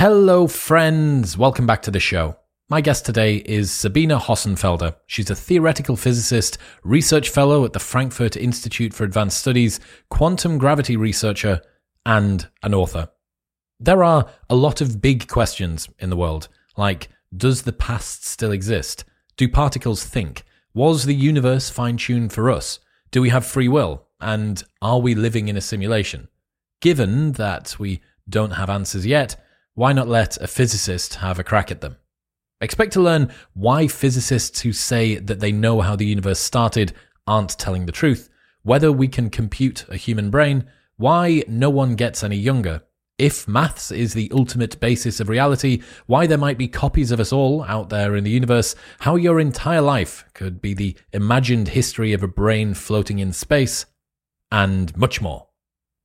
Hello, friends. Welcome back to the show. My guest today is Sabine Hossenfelder. She's a theoretical physicist, research fellow at the Frankfurt Institute for Advanced Studies, quantum gravity researcher, and an author. There are a lot of big questions in the world, like does the past still exist? Do particles think? Was the universe fine tuned for us? Do we have free will? And are we living in a simulation? Given that we don't have answers yet, why not let a physicist have a crack at them? Expect to learn why physicists who say that they know how the universe started aren't telling the truth, whether we can compute a human brain, why no one gets any younger, if maths is the ultimate basis of reality, why there might be copies of us all out there in the universe, how your entire life could be the imagined history of a brain floating in space, and much more.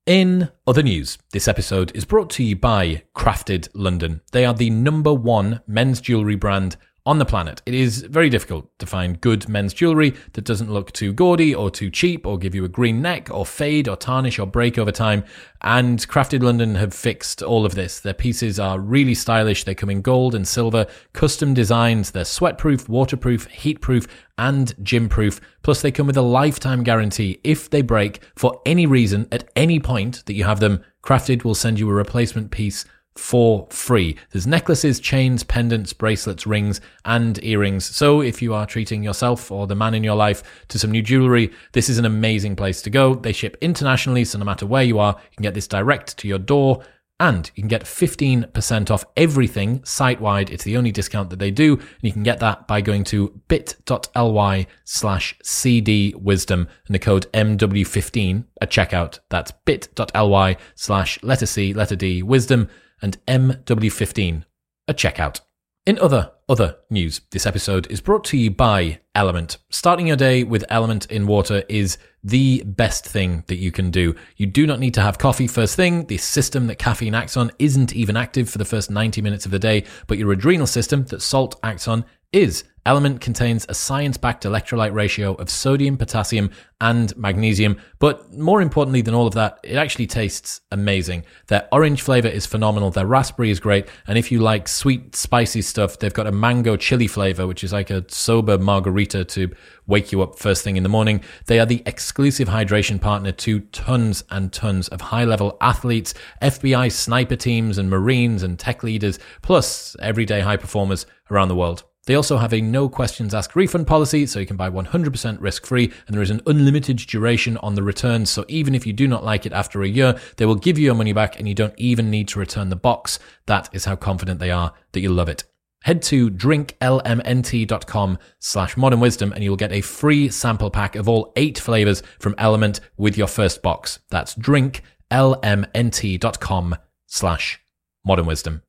In other news, this episode is brought to you by Crafted London. They are the number one men's jewellery brand on the planet. It is very difficult to find good men's jewellery that doesn't look too gaudy or too cheap or give you a green neck or fade or tarnish or break over time. And Crafted London have fixed all of this. Their pieces are really stylish. They come in gold and silver, custom designs. They're sweatproof, waterproof, heatproof, and gym-proof. Plus, they come with a lifetime guarantee. If they break for any reason at any point that you have them, Crafted will send you a replacement piece for free. There's necklaces, chains, pendants, bracelets, rings, and earrings. So if you are treating yourself or the man in your life to some new jewelry, this is an amazing place to go. They ship internationally, so no matter where you are, you can get this direct to your door. And you can get 15% off everything site wide. It's the only discount that they do. And you can get that by going to bit.ly slash CD wisdom and the code MW15 at checkout. That's bit.ly slash letter C, letter D, wisdom and MW15 at checkout. In other other news, this episode is brought to you by Element. Starting your day with Element in water is the best thing that you can do. You do not need to have coffee first thing. The system that caffeine acts on isn't even active for the first 90 minutes of the day, but your adrenal system that salt acts on is. Element contains a science backed electrolyte ratio of sodium, potassium, and magnesium. But more importantly than all of that, it actually tastes amazing. Their orange flavor is phenomenal. Their raspberry is great. And if you like sweet, spicy stuff, they've got a mango chili flavor, which is like a sober margarita to wake you up first thing in the morning. They are the exclusive hydration partner to tons and tons of high level athletes, FBI sniper teams, and Marines and tech leaders, plus everyday high performers around the world. They also have a no questions asked refund policy, so you can buy 100% risk free, and there is an unlimited duration on the returns. So even if you do not like it after a year, they will give you your money back and you don't even need to return the box. That is how confident they are that you'll love it. Head to drinklmnt.com slash modern wisdom and you'll get a free sample pack of all eight flavors from Element with your first box. That's drinklmnt.com slash modern wisdom.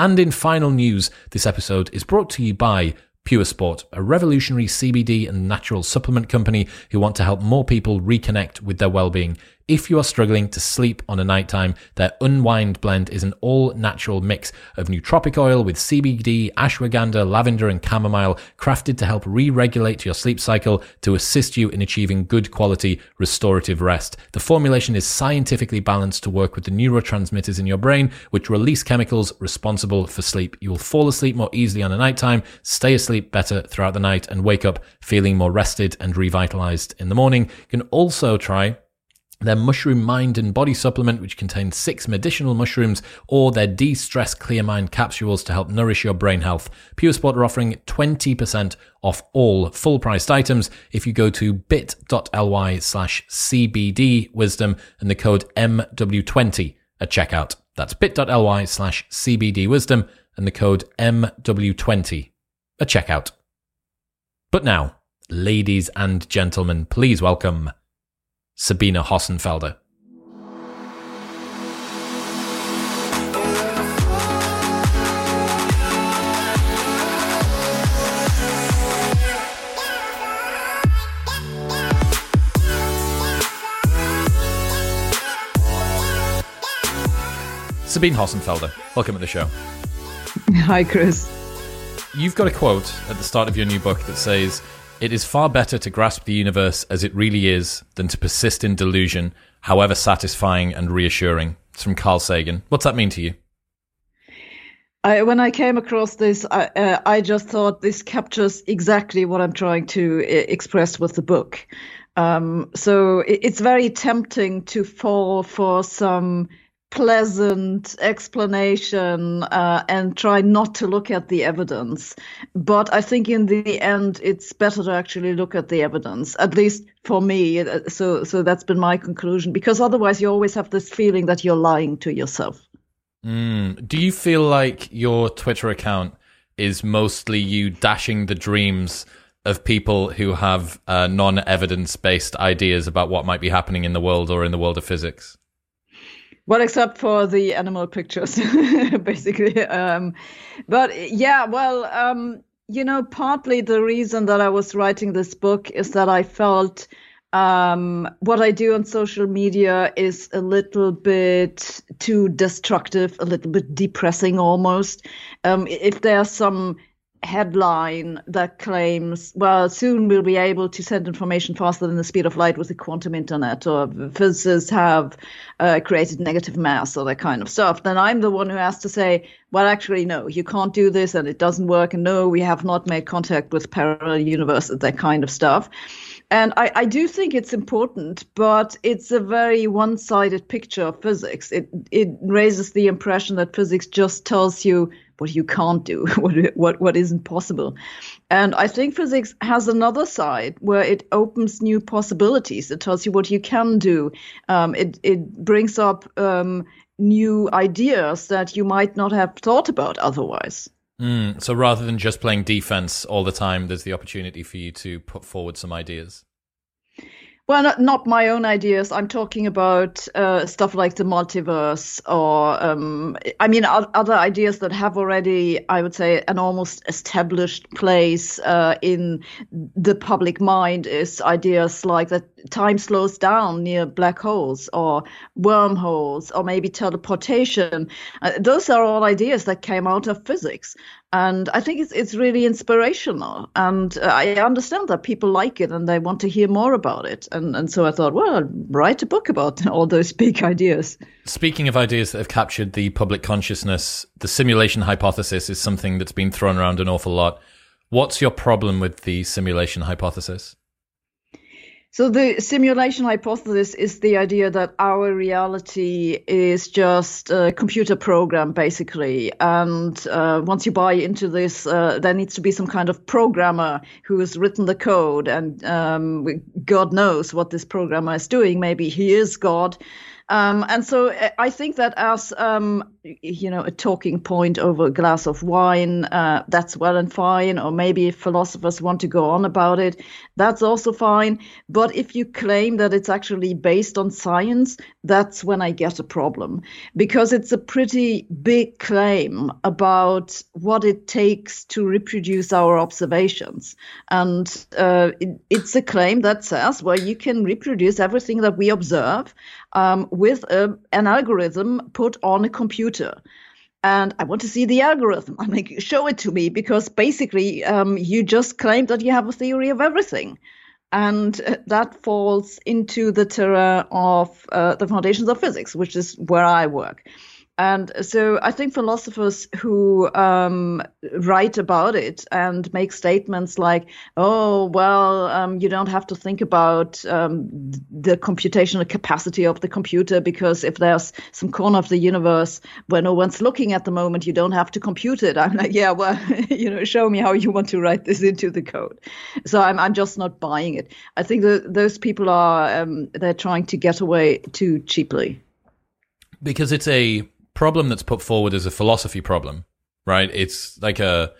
And in final news, this episode is brought to you by Pure Sport, a revolutionary CBD and natural supplement company who want to help more people reconnect with their well-being. If you are struggling to sleep on a nighttime, their Unwind blend is an all natural mix of nootropic oil with CBD, ashwagandha, lavender, and chamomile, crafted to help re regulate your sleep cycle to assist you in achieving good quality restorative rest. The formulation is scientifically balanced to work with the neurotransmitters in your brain, which release chemicals responsible for sleep. You will fall asleep more easily on a nighttime, stay asleep better throughout the night, and wake up feeling more rested and revitalized in the morning. You can also try their Mushroom Mind and Body supplement, which contains six medicinal mushrooms, or their De Stress Clear Mind capsules to help nourish your brain health. Pure Sport are offering 20% off all full priced items if you go to bit.ly slash CBD wisdom and the code MW20 at checkout. That's bit.ly slash CBD wisdom and the code MW20 at checkout. But now, ladies and gentlemen, please welcome Sabine Hossenfelder. Sabine Hossenfelder, welcome to the show. Hi, Chris. You've got a quote at the start of your new book that says, it is far better to grasp the universe as it really is than to persist in delusion, however satisfying and reassuring. It's from Carl Sagan. What's that mean to you? I, when I came across this, I, uh, I, just thought this captures exactly what I'm trying to uh, express with the book. Um, so it, it's very tempting to fall for some pleasant explanation uh, and try not to look at the evidence. But I think in the end, it's better to actually look at the evidence, at least for me. So, so that's been my conclusion, because otherwise you always have this feeling that you're lying to yourself. Mm. Do you feel like your Twitter account is mostly you dashing the dreams of people who have uh, non evidence based ideas about what might be happening in the world or in the world of physics? Well, except for the animal pictures, basically. Um, but yeah, well, um, you know, partly the reason that I was writing this book is that I felt um, what I do on social media is a little bit too destructive, a little bit depressing almost. Um, if are some headline that claims, well, soon we'll be able to send information faster than the speed of light with the quantum internet, or physicists have uh, created negative mass, or that kind of stuff, then I'm the one who has to say, well, actually, no, you can't do this and it doesn't work. And no, we have not made contact with parallel universes, that kind of stuff. And I, I do think it's important, but it's a very one-sided picture of physics. It it raises the impression that physics just tells you what you can't do, what what what isn't possible. And I think physics has another side where it opens new possibilities. It tells you what you can do. Um, it it brings up um, new ideas that you might not have thought about otherwise. Mm, so rather than just playing defense all the time, there's the opportunity for you to put forward some ideas. Well, not, not my own ideas. I'm talking about uh, stuff like the multiverse, or um, I mean, other ideas that have already, I would say, an almost established place uh, in the public mind. Is ideas like that time slows down near black holes, or wormholes, or maybe teleportation. Uh, those are all ideas that came out of physics and I think it's it's really inspirational, and uh, I understand that people like it and they want to hear more about it, and and so I thought, well, I'll write a book about all those big ideas. Speaking of ideas that have captured the public consciousness, the simulation hypothesis is something that's been thrown around an awful lot. What's your problem with the simulation hypothesis? So the simulation hypothesis is the idea that our reality is just a computer program, basically. And uh, once you buy into this, uh, there needs to be some kind of programmer who has written the code, and um, God knows what this programmer is doing. Maybe he is God. Um, and so uh, I think that as um, you know a talking point over a glass of wine, uh, that's well and fine. Or maybe if philosophers want to go on about it, that's also fine. But if you claim that it's actually based on science, that's when I get a problem because it's a pretty big claim about what it takes to reproduce our observations, and uh, it, it's a claim that says, well, you can reproduce everything that we observe um, with a, an algorithm put on a computer. And I want to see the algorithm. I'm like, show it to me because basically um, you just claim that you have a theory of everything. And uh, that falls into the terrain of uh, the foundations of physics, which is where I work. And so I think philosophers who um, write about it and make statements like, oh, well, um, you don't have to think about um, the computational capacity of the computer because if there's some corner of the universe where no one's looking at the moment, you don't have to compute it. I'm like, yeah, well, you know, show me how you want to write this into the code. So I'm, I'm just not buying it. I think that those people are, um, they're trying to get away too cheaply. Because it's a problem that's put forward as a philosophy problem, right? It's like a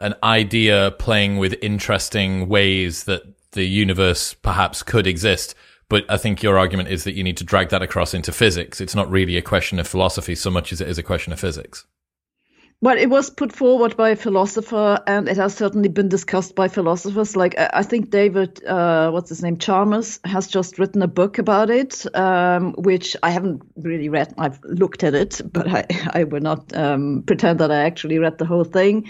an idea playing with interesting ways that the universe perhaps could exist. But I think your argument is that you need to drag that across into physics. It's not really a question of philosophy so much as it is a question of physics. Well, it was put forward by a philosopher, and it has certainly been discussed by philosophers. Like I think David, uh, what's his name, Chalmers, has just written a book about it, um, which I haven't really read. I've looked at it, but I, I will not um, pretend that I actually read the whole thing.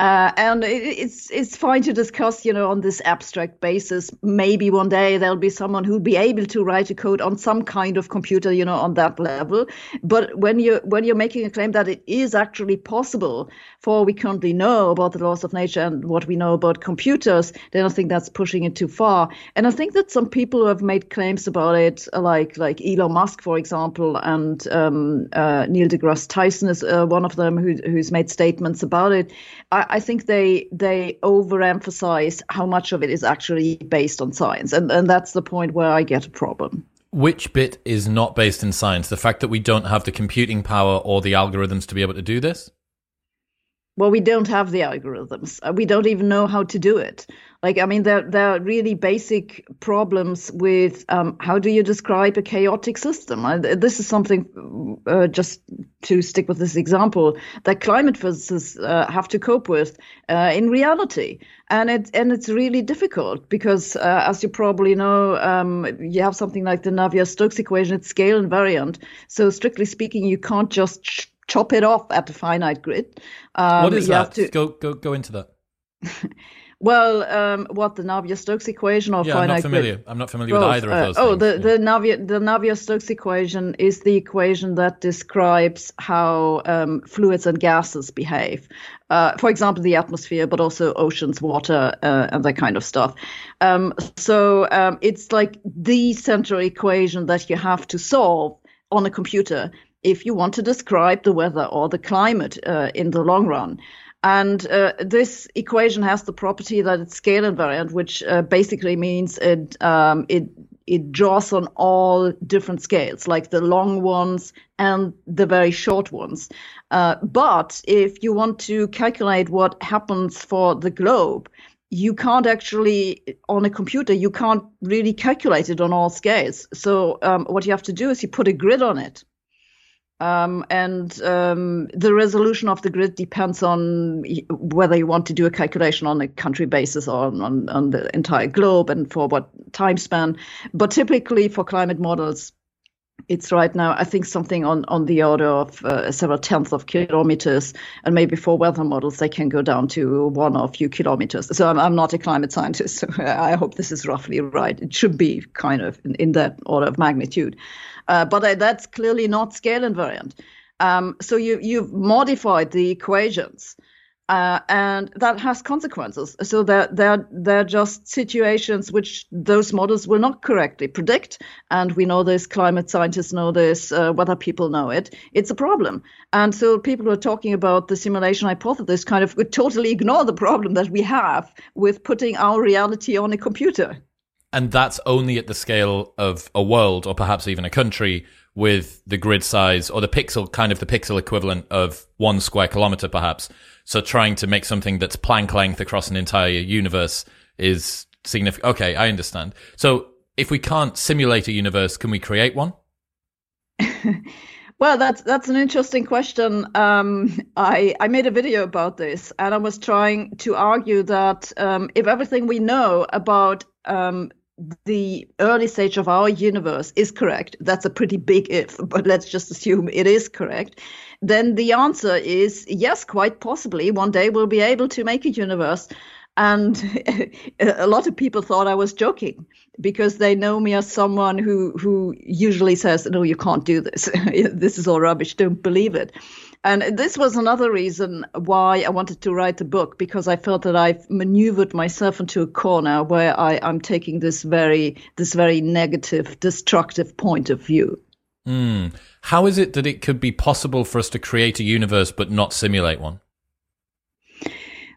Uh, and it, it's it's fine to discuss, you know, on this abstract basis. Maybe one day there'll be someone who'll be able to write a code on some kind of computer, you know, on that level. But when you when you're making a claim that it is actually possible, for we currently know about the laws of nature and what we know about computers, then I think that's pushing it too far. And I think that some people who have made claims about it, like like Elon Musk, for example, and um, uh, Neil deGrasse Tyson is uh, one of them who, who's made statements about it. I, I think they they overemphasize how much of it is actually based on science, and and that's the point where I get a problem. Which bit is not based in science? The fact that we don't have the computing power or the algorithms to be able to do this? Well, we don't have the algorithms. Uh, we don't even know how to do it. Like, I mean, there, there are really basic problems with um, how do you describe a chaotic system? Uh, this is something, uh, just to stick with this example, that climate physicists uh, have to cope with uh, in reality. And, it, and it's really difficult because, uh, as you probably know, um, you have something like the Navier-Stokes equation, it's scale invariant. So, strictly speaking, you can't just ch- chop it off at a finite grid. Um, what is that? To... Go, go, go into that. Well, um, what the Navier-Stokes equation or yeah, finite? I'm not familiar. Grid? I'm not familiar with either uh, of those. Oh, things. the yeah. the Navier the Navier-Stokes equation is the equation that describes how um, fluids and gases behave. Uh, for example, the atmosphere, but also oceans, water, uh, and that kind of stuff. Um, so um, it's like the central equation that you have to solve on a computer if you want to describe the weather or the climate uh, in the long run. And uh, this equation has the property that it's scale invariant, which uh, basically means it um, it it draws on all different scales, like the long ones and the very short ones. Uh, but if you want to calculate what happens for the globe, you can't actually on a computer you can't really calculate it on all scales. So um, what you have to do is you put a grid on it um, and um, the resolution of the grid depends on whether you want to do a calculation on a country basis or on, on, the entire globe and for what time span. But typically for climate models, it's right now, I think, something on, on the order of uh, several tenths of kilometers. And maybe for weather models, they can go down to one or a few kilometers. So I'm, I'm not a climate scientist. So I hope this is roughly right. It should be kind of in, in that order of magnitude. Uh, but uh, that's clearly not scale invariant. Um, so you, you've modified the equations. Uh, and that has consequences. So they're, they're, they're just situations which those models will not correctly predict. And we know this, climate scientists know this, uh, weather people know it. It's a problem. And so people who are talking about the simulation hypothesis kind of would totally ignore the problem that we have with putting our reality on a computer. And that's only at the scale of a world or perhaps even a country with the grid size or the pixel, kind of the pixel equivalent of one square kilometer, perhaps. So trying to make something that's Planck length across an entire universe is significant. Okay, I understand. So if we can't simulate a universe, can we create one? well, that's that's an interesting question. Um, I I made a video about this, and I was trying to argue that um, if everything we know about um, the early stage of our universe is correct, that's a pretty big if, but let's just assume it is correct, then the answer is yes, quite possibly. One day we'll be able to make a universe. And a lot of people thought I was joking because they know me as someone who, who usually says, No, you can't do this. this is all rubbish. Don't believe it. And this was another reason why I wanted to write the book because I felt that I've maneuvered myself into a corner where I, am taking this very this very negative, destructive point of view. Mm. How is it that it could be possible for us to create a universe but not simulate one?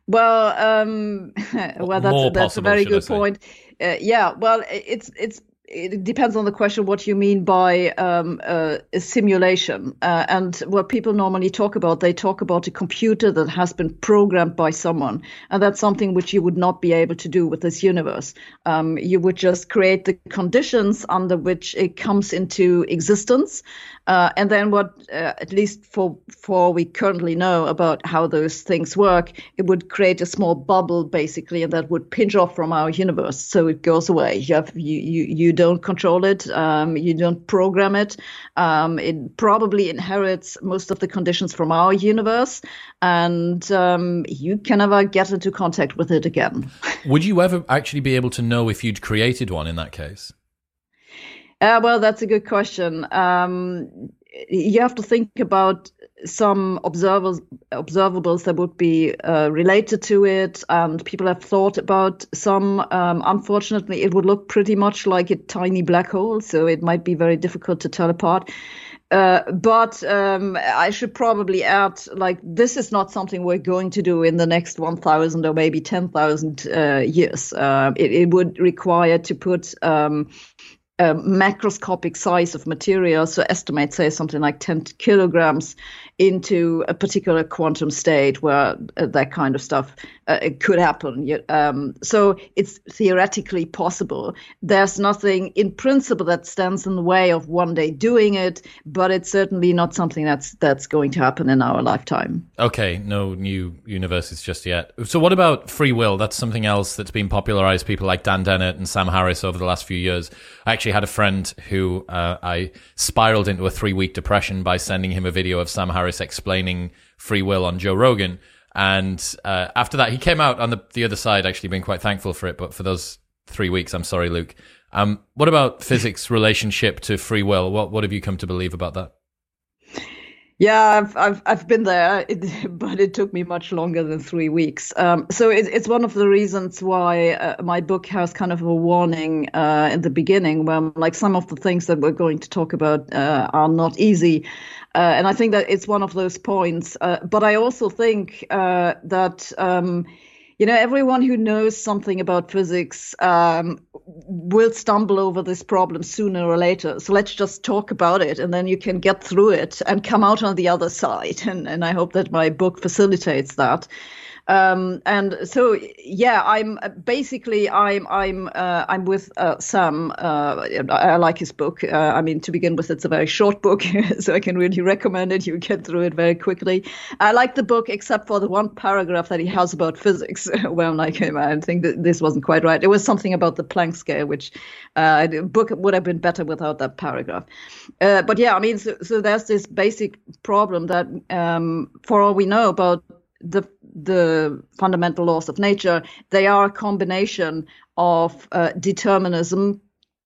Well, um, well, that's More that's possible, a very good point. Uh, yeah, well, it's it's it depends on the question what you mean by um, uh, a simulation. Uh, and what people normally talk about, they talk about a computer that has been programmed by someone. And that's something which you would not be able to do with this universe. Um, you would just create the conditions under which it comes into existence. Uh, and then what, uh, at least for, for we currently know about how those things work, it would create a small bubble basically, and that would pinch off from our universe. So it goes away. You have, you, you, you don't control it. Um, you don't program it. Um, it probably inherits most of the conditions from our universe, and um, you can never get into contact with it again. Would you ever actually be able to know if you'd created one in that case? Uh, well, that's a good question. Um, you have to think about some observables, observables that would be uh, related to it, and people have thought about some. Um, unfortunately, it would look pretty much like a tiny black hole, so it might be very difficult to tell apart. Uh, but um, I should probably add, like, this is not something we're going to do in the next 1,000 or maybe 10,000 uh, years. Uh, it, it, would require to put um, a macroscopic size of material, so estimate, say, something like 10 kilograms into a particular quantum state where uh, that kind of stuff uh, could happen. Um, so it's theoretically possible. There's nothing in principle that stands in the way of one day doing it, but it's certainly not something that's that's going to happen in our lifetime. Okay, no new universes just yet. So what about free will? That's something else that's been popularized. People like Dan Dennett and Sam Harris over the last few years. I actually had a friend who uh, I spiraled into a three week depression by sending him a video of Sam Harris explaining free will on Joe Rogan. And uh, after that, he came out on the, the other side, actually being quite thankful for it. But for those three weeks, I'm sorry, Luke. Um, what about physics' relationship to free will? What what have you come to believe about that? Yeah, I've I've I've been there, it, but it took me much longer than three weeks. Um, so it, it's one of the reasons why uh, my book has kind of a warning uh, in the beginning, where like some of the things that we're going to talk about uh, are not easy, uh, and I think that it's one of those points. Uh, but I also think uh, that. Um, you know, everyone who knows something about physics um, will stumble over this problem sooner or later. So let's just talk about it, and then you can get through it and come out on the other side. And, and I hope that my book facilitates that. Um, and so, yeah, I'm basically I'm I'm uh, I'm with uh, Sam. Uh, I, like his book. Uh, I mean, to begin with, it's a very short book, so I can really recommend it. You get through it very quickly. I like the book, except for the one paragraph that he has about physics. Where I'm like, I think that this wasn't quite right. It was something about the Planck scale, which uh, the book would have been better without that paragraph. Uh, but yeah, I mean, so, so there's this basic problem that, um, for all we know about the the fundamental laws of nature, they are a combination of uh, determinism,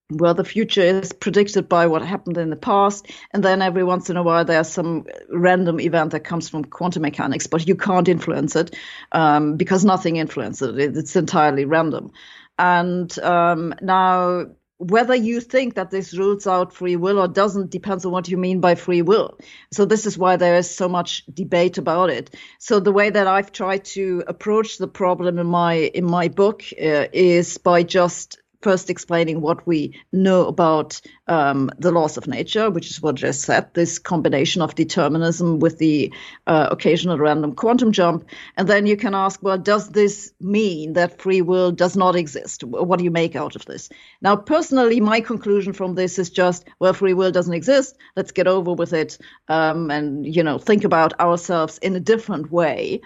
where the future is predicted by what happened in the past, and then every once in a while there's some random event that comes from quantum mechanics, but you can't influence it um, because nothing influences it. It's entirely random. And um, now whether you think that this rules out free will or doesn't depends on what you mean by free will. So this is why there is so much debate about it. So the way that I've tried to approach the problem in my in my book uh, is by just first explaining what we know about um, the laws of nature, which is what I just said, this combination of determinism with the uh, occasional random quantum jump. And then you can ask, well, does this mean that free will does not exist? What do you make out of this? Now, personally, my conclusion from this is just, well, free will doesn't exist. Let's get over with it um, and, you know, think about ourselves in a different way.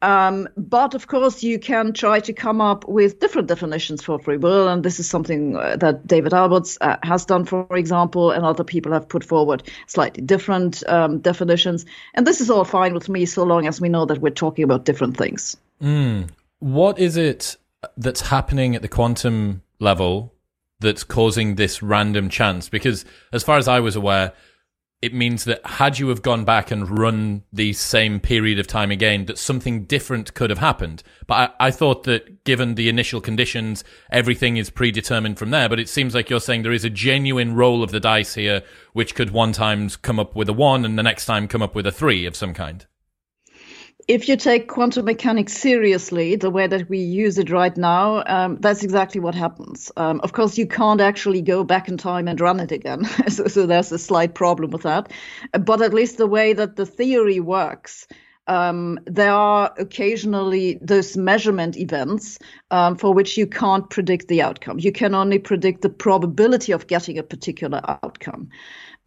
Um, but of course, you can try to come up with different definitions for free will, and this is something uh, that David Alberts uh, has done, for example, and other people have put forward slightly different um, definitions. And this is all fine with me, so long as we know that we're talking about different things. Mm. What is it that's happening at the quantum level that's causing this random chance? Because, as far as I was aware, it means that had you have gone back and run the same period of time again, that something different could have happened. But I, I, thought that given the initial conditions, everything is predetermined from there. But it seems like you're saying there is a genuine roll of the dice here, which could one time come up with a one and the next time come up with a three of some kind if you take quantum mechanics seriously, the way that we use it right now, um, that's exactly what happens. Um, of course, you can't actually go back in time and run it again. so, so, there's a slight problem with that. But at least the way that the theory works, um, there are occasionally those measurement events um, for which you can't predict the outcome. You can only predict the probability of getting a particular outcome.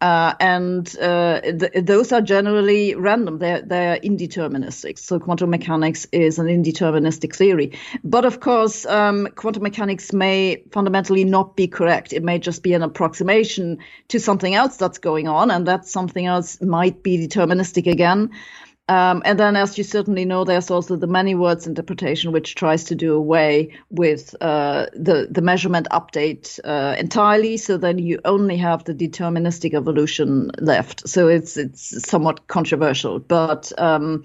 Uh, and uh, th- those are generally random. They're, they're indeterministic. So quantum mechanics is an indeterministic theory. But of course, um, quantum mechanics may fundamentally not be correct. It may just be an approximation to something else that's going on, and that something else might be deterministic again. Um, and then, as you certainly know, there's also the many worlds interpretation, which tries to do away with uh, the the measurement update uh, entirely. So then you only have the deterministic evolution left. So it's it's somewhat controversial, but um,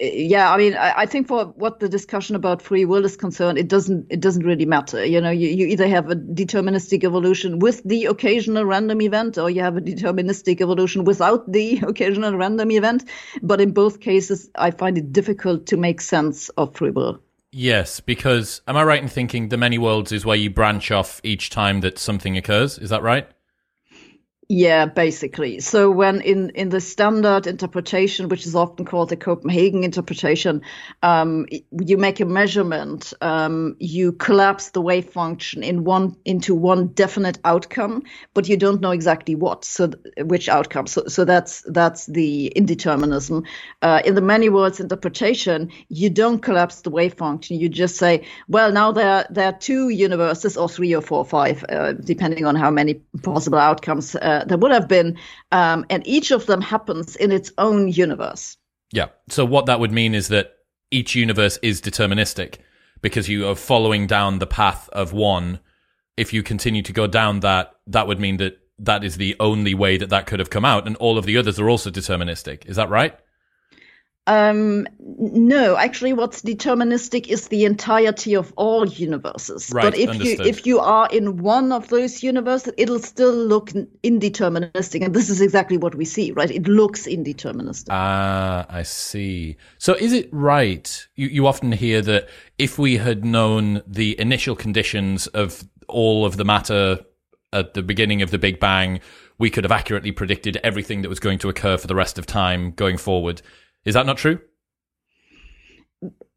yeah, I mean, I, I, think for what the discussion about free will is concerned, it doesn't it doesn't really matter. You know, you, you either have a deterministic evolution with the occasional random event, or you have a deterministic evolution without the occasional random event. But in both cases, I find it difficult to make sense of free will. Yes, because am I right in thinking the many worlds is where you branch off each time that something occurs? Is that right? Yeah, basically. So when in in the standard interpretation, which is often called the Copenhagen interpretation, um, you make a measurement. Um, you collapse the wave function in one into one definite outcome, but you don't know exactly what. So which outcome? So so that's that's the indeterminism. Uh, in the many worlds interpretation, you don't collapse the wave function. You just say, well, now there there are two universes, or three, or four, or five, uh, depending on how many possible outcomes. Uh, there would have been, um, and each of them happens in its own universe. Yeah. So what that would mean is that each universe is deterministic because you are following down the path of one. If you continue to go down that, that would mean that that is the only way that that could have come out, and all of the others are also deterministic. Is that right? Um, no, actually, what's deterministic is the entirety of all universes. Right, but if understood. you if you are in one of those universes, it'll still look indeterministic, and this is exactly what we see, right? It looks indeterministic. Ah, I see. So, is it right? You you often hear that if we had known the initial conditions of all of the matter at the beginning of the Big Bang, we could have accurately predicted everything that was going to occur for the rest of time going forward. Is that not true?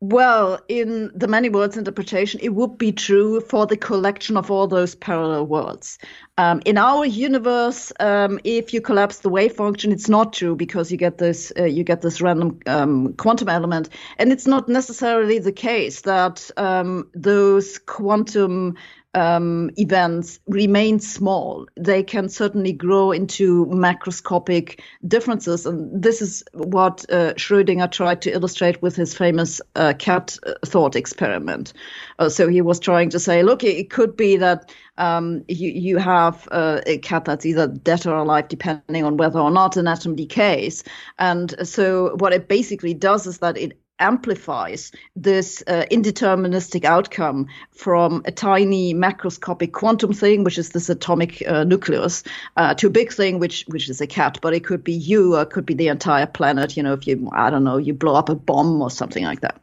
Well, in the many worlds interpretation, it would be true for the collection of all those parallel worlds. Um, in our universe, um, if you collapse the wave function, it's not true because you get this uh, you get this random um, quantum element, and it's not necessarily the case that um, those quantum um, events remain small. They can certainly grow into macroscopic differences. And this is what uh, Schrödinger tried to illustrate with his famous uh, cat uh, thought experiment. Uh, so he was trying to say, look, it, could be that um, you, you have uh, a cat that's either dead or alive, depending on whether or not an atom decays. And so what it basically does is that it amplifies this uh, indeterministic outcome from a tiny macroscopic quantum thing, which is this atomic uh, nucleus, uh, to a big thing, which which is a cat. But it could be you, or it could be the entire planet. You know, if you I don't know, you blow up a bomb or something like that.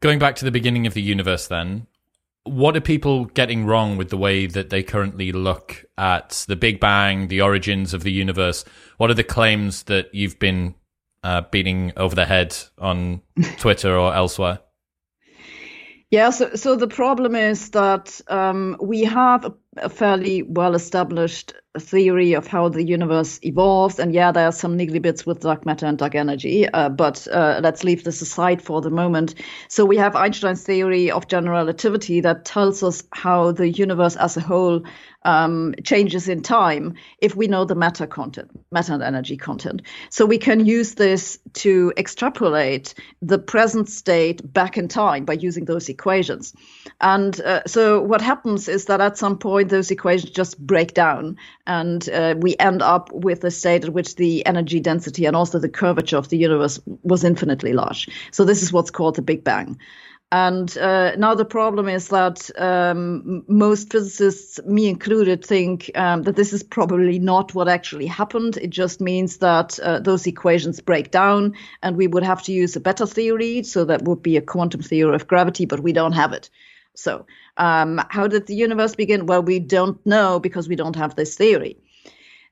Going back to the beginning of the universe, then. What are people getting wrong with the way that they currently look at the Big Bang, the origins of the universe? What are the claims that you've been uh, beating over the head on Twitter or elsewhere? Yeah, so, so the problem is that um, we have a, a fairly well established theory of how the universe evolves. And yeah, there are some niggly bits with dark matter and dark energy, uh, but uh, let's leave this aside for the moment. So we have Einstein's theory of general relativity that tells us how the universe as a whole um, changes in time if we know the matter content, matter and energy content. So we can use this to extrapolate the present state back in time by using those equations. And uh, so what happens is that at some point those equations just break down and uh, we end up with a state at which the energy density and also the curvature of the universe was infinitely large. So this is what's called the Big Bang. And uh, now the problem is that um, most physicists, me included, think um, that this is probably not what actually happened. It just means that uh, those equations break down, and we would have to use a better theory. So that would be a quantum theory of gravity, but we don't have it. So, um, how did the universe begin? Well, we don't know because we don't have this theory.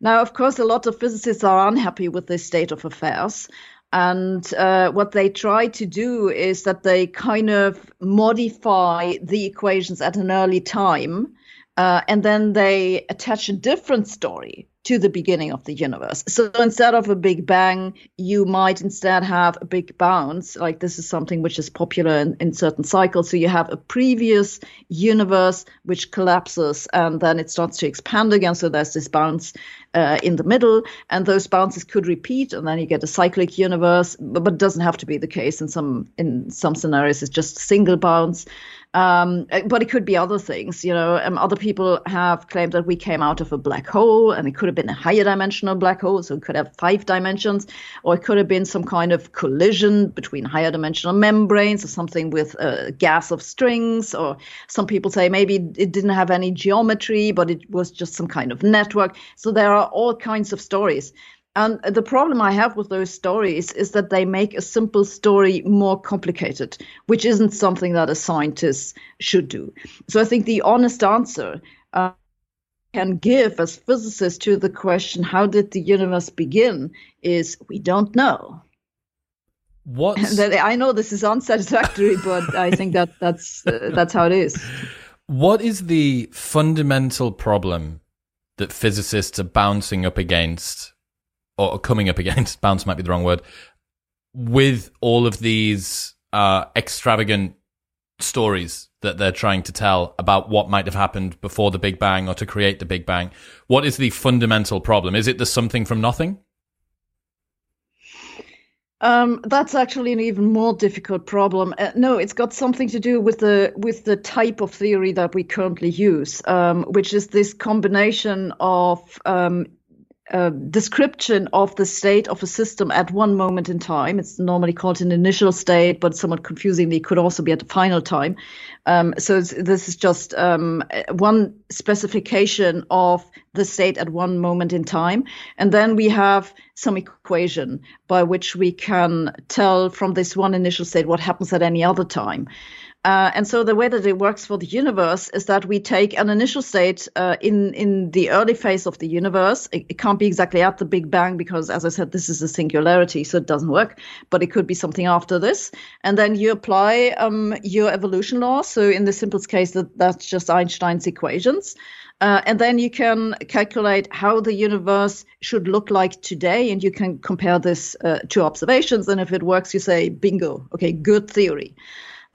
Now, of course, a lot of physicists are unhappy with this state of affairs. And uh, what they try to do is that they kind of modify the equations at an early time uh, and then they attach a different story to the beginning of the universe. So instead of a big bang, you might instead have a big bounce. Like this is something which is popular in, in certain cycles. So you have a previous universe which collapses and then it starts to expand again. So there's this bounce uh, in the middle, and those bounces could repeat, and then you get a cyclic universe. But, but it doesn't have to be the case. In some in some scenarios, it's just a single bounce. Um, but it could be other things, you know. Um, other people have claimed that we came out of a black hole, and it could have been a higher dimensional black hole, so it could have five dimensions, or it could have been some kind of collision between higher dimensional membranes, or something with a gas of strings, or some people say maybe it didn't have any geometry, but it was just some kind of network. So there are all kinds of stories. And the problem I have with those stories is that they make a simple story more complicated, which isn't something that a scientist should do. So I think the honest answer uh, can give as physicists to the question, how did the universe begin, is we don't know. What I know this is unsatisfactory, but I think that that's uh, that's how it is. What is the fundamental problem that physicists are bouncing up against or coming up against, bounce might be the wrong word, with all of these uh, extravagant stories that they're trying to tell about what might have happened before the Big Bang or to create the Big Bang. What is the fundamental problem? Is it the something from nothing? Um, that's actually an even more difficult problem. Uh, no, it's got something to do with the with the type of theory that we currently use, um, which is this combination of um, uh, description of the state of a system at one moment in time. It's normally called an initial state, but somewhat confusingly it could also be at the final time. Um, so this is just um, one specification of the state at one moment in time. And then we have some equation by which we can tell from this one initial state what happens at any other time. Uh, and so the way that it works for the universe is that we take an initial state uh, in in the early phase of the universe. It, it, can't be exactly at the Big Bang because, as I said, this is a singularity, so it doesn't work. But it could be something after this, and then you apply um, your evolution law. So in the simplest case, that that's just Einstein's equations. Uh, and then you can calculate how the universe should look like today, and you can compare this uh, to observations. And if it works, you say, bingo, okay, good theory.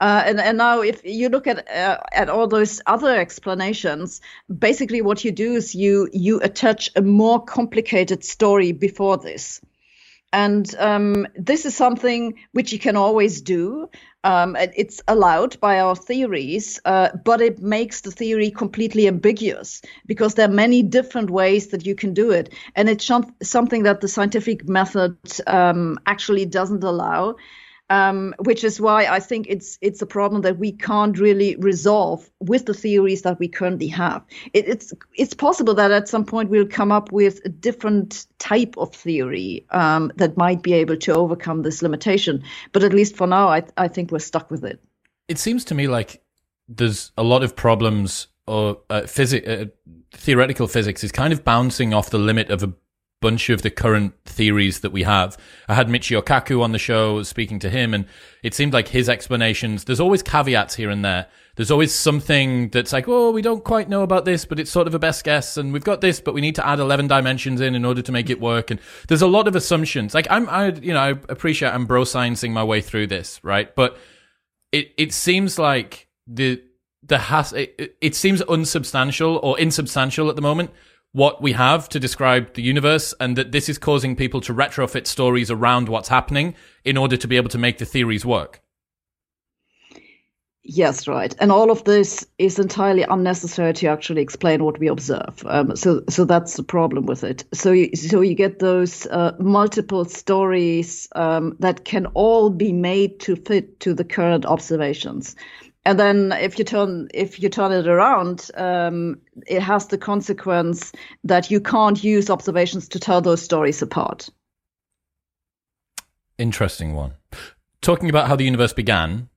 Uh, and, and now, if you look at uh, at all those other explanations, basically what you do is you you attach a more complicated story before this, and um, this is something which you can always do. Um, it's allowed by our theories, uh, but it makes the theory completely ambiguous because there are many different ways that you can do it, and it's something that the scientific method um, actually doesn't allow um, which is why I think it's it's a problem that we can't really resolve with the theories that we currently have. It, it's it's possible that at some point we'll come up with a different type of theory um, that might be able to overcome this limitation. But at least for now, I I think we're stuck with it. It seems to me like there's a lot of problems or uh, physics. Uh, theoretical physics is kind of bouncing off the limit of a bunch of the current theories that we have. I had Michio Kaku on the show, speaking to him, and it seemed like his explanations, there's always caveats here and there. There's always something that's like, oh, we don't quite know about this, but it's sort of a best guess, and we've got this, but we need to add 11 dimensions in in order to make it work. And there's a lot of assumptions. Like, I'm, I, you know, I appreciate I'm bro sciencing my way through this, right? But it, it seems like the, the has, it, it seems unsubstantial or insubstantial at the moment what we have to describe the universe and that this is causing people to retrofit stories around what's happening in order to be able to make the theories work. Yes, right. And all of this is entirely unnecessary to actually explain what we observe. Um, so, so that's the problem with it. So, you, so you get those uh, multiple stories um, that can all be made to fit to the current observations and then if you turn if you turn it around um, it has the consequence that you can't use observations to tell those stories apart interesting one talking about how the universe began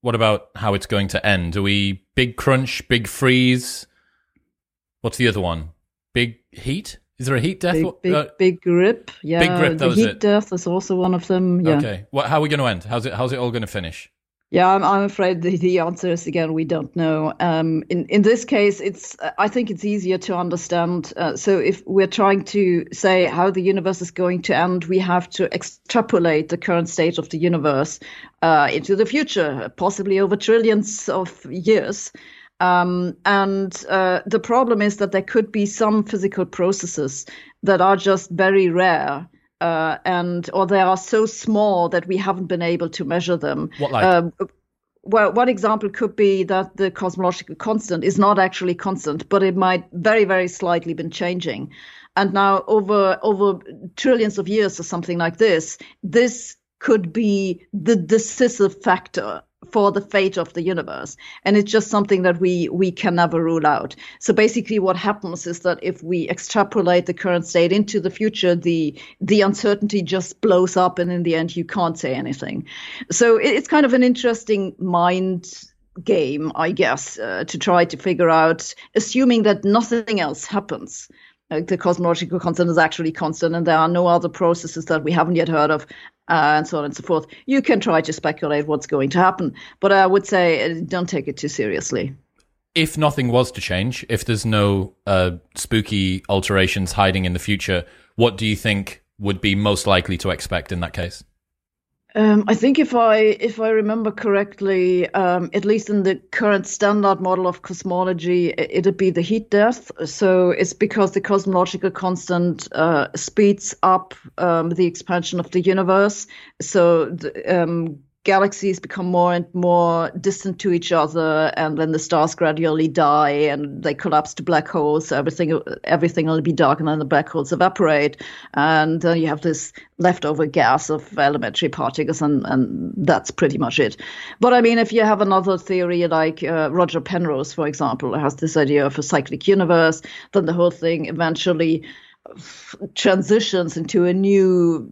what about how it's going to end are we big crunch big freeze what's the other one big heat is there a heat death? Big, big, uh, big rip. Yeah. Big grip. the heat it. death is also one of them. Yeah. Okay. What? How are we going to end? How's it? How's it all going to finish? Yeah, I'm, I'm afraid the, the answer is again we don't know. Um, in in this case, it's I think it's easier to understand. Uh, so if we're trying to say how the universe is going to end, we have to extrapolate the current state of the universe uh, into the future, possibly over trillions of years. Um, and uh, the problem is that there could be some physical processes that are just very rare uh, and or they are so small that we haven't been able to measure them. What like? Um, well, one example could be that the cosmological constant is not actually constant, but it might very, very slightly been changing. And now, over over trillions of years or something like this, this could be the decisive factor for the fate of the universe. And it's just something that we we can never rule out. So basically what happens is that if we extrapolate the current state into the future the the uncertainty just blows up and in the end you can't say anything. So it's kind of an interesting mind game i guess uh, to try to figure out assuming that nothing else happens the cosmological constant is actually constant and there are no other processes that we haven't yet heard of uh, and so on and so forth. You can try to speculate what's going to happen, but I would say uh, don't take it too seriously. If nothing was to change, if there's no uh, spooky alterations hiding in the future, what do you think would be most likely to expect in that case? Um, I think if I if I remember correctly, um, at least in the current standard model of cosmology, it'd be the heat death. So it's because the cosmological constant uh, speeds up um, the expansion of the universe. So the, um, galaxies become more and more distant to each other, and then the stars gradually die and they collapse to black holes. So everything everything will be dark, and then the black holes evaporate, and uh, you have this leftover gas of elementary particles, and, and that's pretty much it. But I mean, if you have another theory like uh, Roger Penrose, for example, has this idea of a cyclic universe, then the whole thing eventually transitions into a new